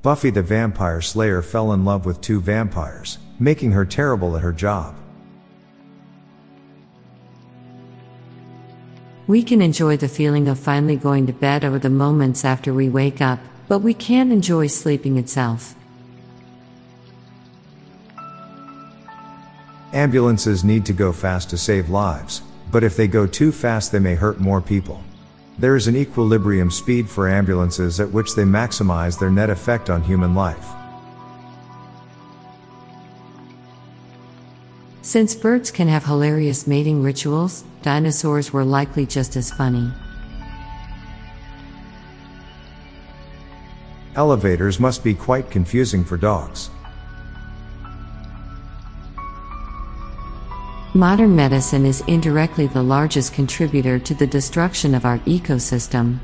Buffy the Vampire Slayer fell in love with two vampires, making her terrible at her job. We can enjoy the feeling of finally going to bed or the moments after we wake up, but we can't enjoy sleeping itself. Ambulances need to go fast to save lives, but if they go too fast, they may hurt more people. There is an equilibrium speed for ambulances at which they maximize their net effect on human life. Since birds can have hilarious mating rituals, dinosaurs were likely just as funny. Elevators must be quite confusing for dogs. Modern medicine is indirectly the largest contributor to the destruction of our ecosystem.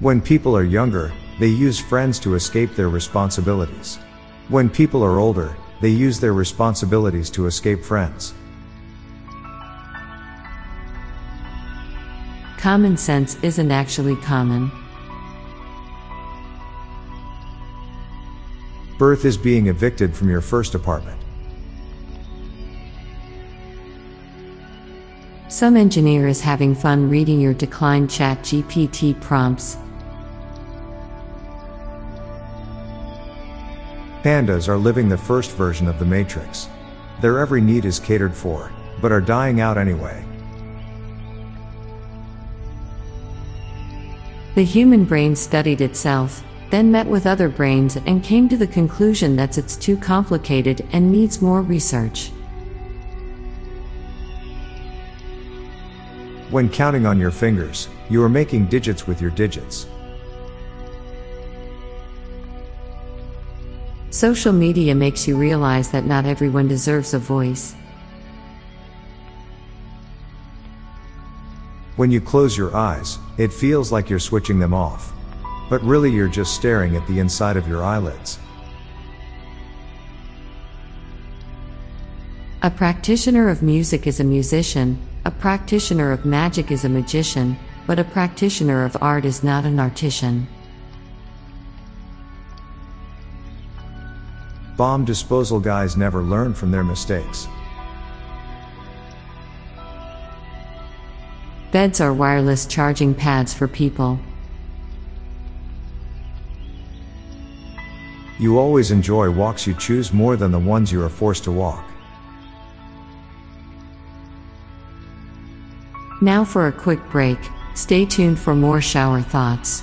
When people are younger, they use friends to escape their responsibilities. When people are older, they use their responsibilities to escape friends. Common sense isn't actually common. Birth is being evicted from your first apartment. Some engineer is having fun reading your declined chat GPT prompts. Pandas are living the first version of the Matrix. Their every need is catered for, but are dying out anyway. The human brain studied itself, then met with other brains and came to the conclusion that it's too complicated and needs more research. When counting on your fingers, you are making digits with your digits. Social media makes you realize that not everyone deserves a voice. When you close your eyes, it feels like you're switching them off. But really, you're just staring at the inside of your eyelids. A practitioner of music is a musician, a practitioner of magic is a magician, but a practitioner of art is not an artisan. Bomb disposal guys never learn from their mistakes. Beds are wireless charging pads for people. You always enjoy walks you choose more than the ones you are forced to walk. Now for a quick break, stay tuned for more shower thoughts.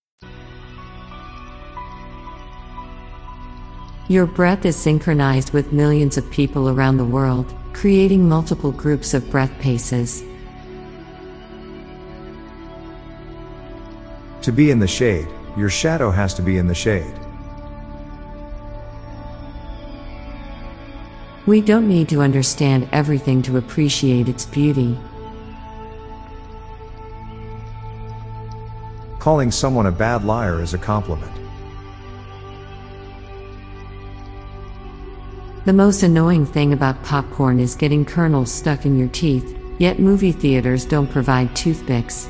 Your breath is synchronized with millions of people around the world, creating multiple groups of breath paces. To be in the shade, your shadow has to be in the shade. We don't need to understand everything to appreciate its beauty. Calling someone a bad liar is a compliment. The most annoying thing about popcorn is getting kernels stuck in your teeth, yet movie theaters don't provide toothpicks.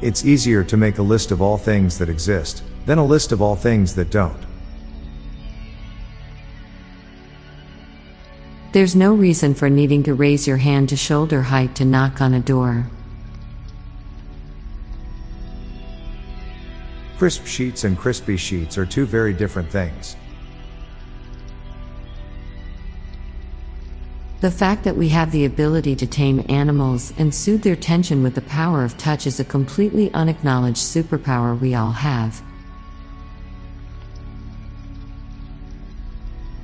It's easier to make a list of all things that exist than a list of all things that don't. There's no reason for needing to raise your hand to shoulder height to knock on a door. Crisp sheets and crispy sheets are two very different things. The fact that we have the ability to tame animals and soothe their tension with the power of touch is a completely unacknowledged superpower we all have.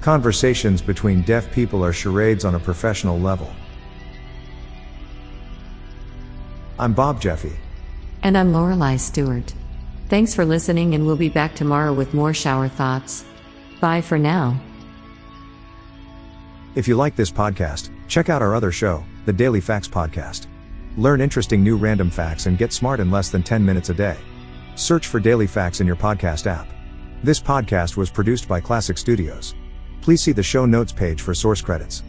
Conversations between deaf people are charades on a professional level. I'm Bob Jeffy. And I'm Lorelei Stewart. Thanks for listening, and we'll be back tomorrow with more shower thoughts. Bye for now. If you like this podcast, check out our other show, the Daily Facts Podcast. Learn interesting new random facts and get smart in less than 10 minutes a day. Search for Daily Facts in your podcast app. This podcast was produced by Klassic Studios. Please see the show notes page for source credits.